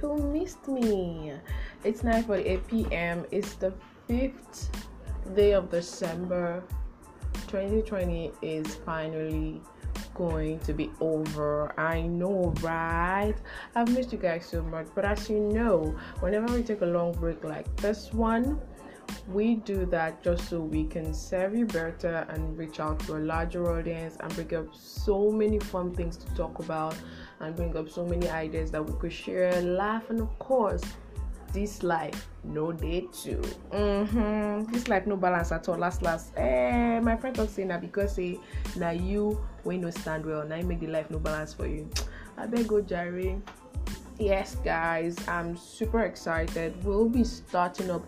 who missed me. It's 9:48 p.m. It's the 5th day of December. 2020 is finally going to be over. I know, right? I've missed you guys so much, but as you know, whenever we take a long break like this one, we do that just so we can serve you better and reach out to a larger audience and bring up so many fun things to talk about and bring up so many ideas that we could share, laugh, and of course, this life no day too. Mm-hmm. This life no balance at all. Last last, eh, my friend talk saying that because say now you when no stand well, now you make the life no balance for you. I beg go Jerry. Yes, guys, I'm super excited. We'll be starting up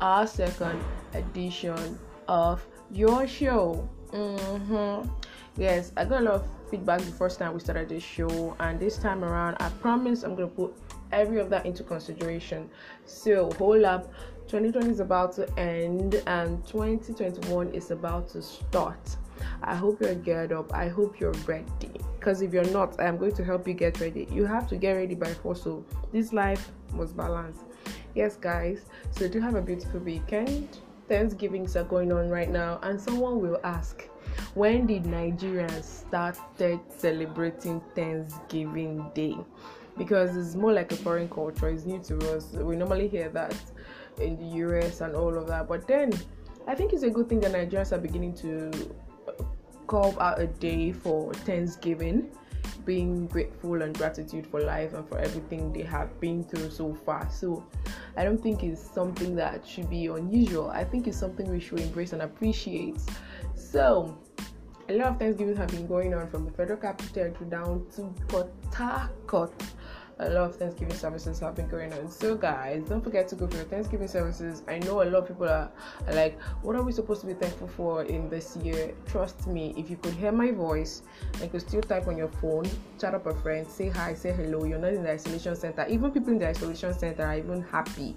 our second edition of your show. Mm-hmm. Yes, I got a lot of feedback the first time we started this show, and this time around, I promise I'm gonna put every of that into consideration. So, hold up. 2020 is about to end and 2021 is about to start. I hope you're geared up. I hope you're ready. Because if you're not, I'm going to help you get ready. You have to get ready by four, So, this life must balance. Yes, guys. So, do have a beautiful weekend. Thanksgivings are going on right now, and someone will ask, when did Nigerians started celebrating Thanksgiving Day? Because it's more like a foreign culture, it's new to us. We normally hear that in the US and all of that, but then I think it's a good thing that Nigerians are beginning to carve out a day for Thanksgiving, being grateful and gratitude for life and for everything they have been through so far. So I don't think it's something that should be unusual. I think it's something we should embrace and appreciate. So a lot of Thanksgiving have been going on from the federal capital to down to Port Harcourt a lot of Thanksgiving services have been going on. So, guys, don't forget to go for your Thanksgiving services. I know a lot of people are, like, what are we supposed to be thankful for in this year? Trust me, if you could hear my voice and could still type on your phone, chat up a friend, say hi, say hello, you're not in the isolation center. Even people in the isolation center are even happy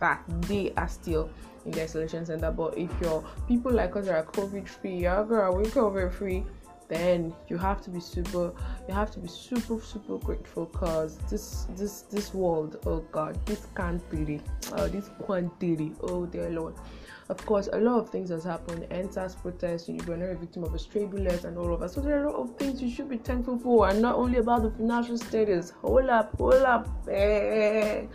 that they are still in the isolation center. But if your people like us are COVID free, yeah, girl, we're COVID free then you have to be super you have to be super super grateful because this this this world oh god this country oh this quantity oh dear lord. Of course a lot of things has happened. EndSARS protest you were not a victim of a stray bullet and all of that. So there are a lot of things you should be thankful for and not only about the financial status. Hold up hold up eh.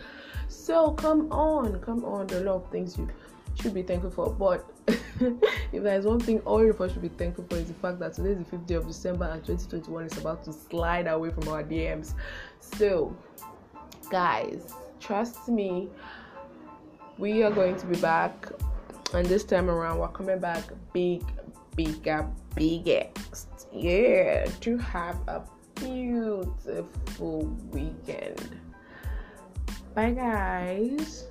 so come on come on a lot of things you should be thankful for but if there's one thing all of us should be thankful for is the fact that today is the 5th day of December and 2021 is about to slide away from our DMs. So, guys, trust me, we are going to be back, and this time around, we're coming back big, bigger, biggest. Yeah, to have a beautiful weekend. Bye, guys.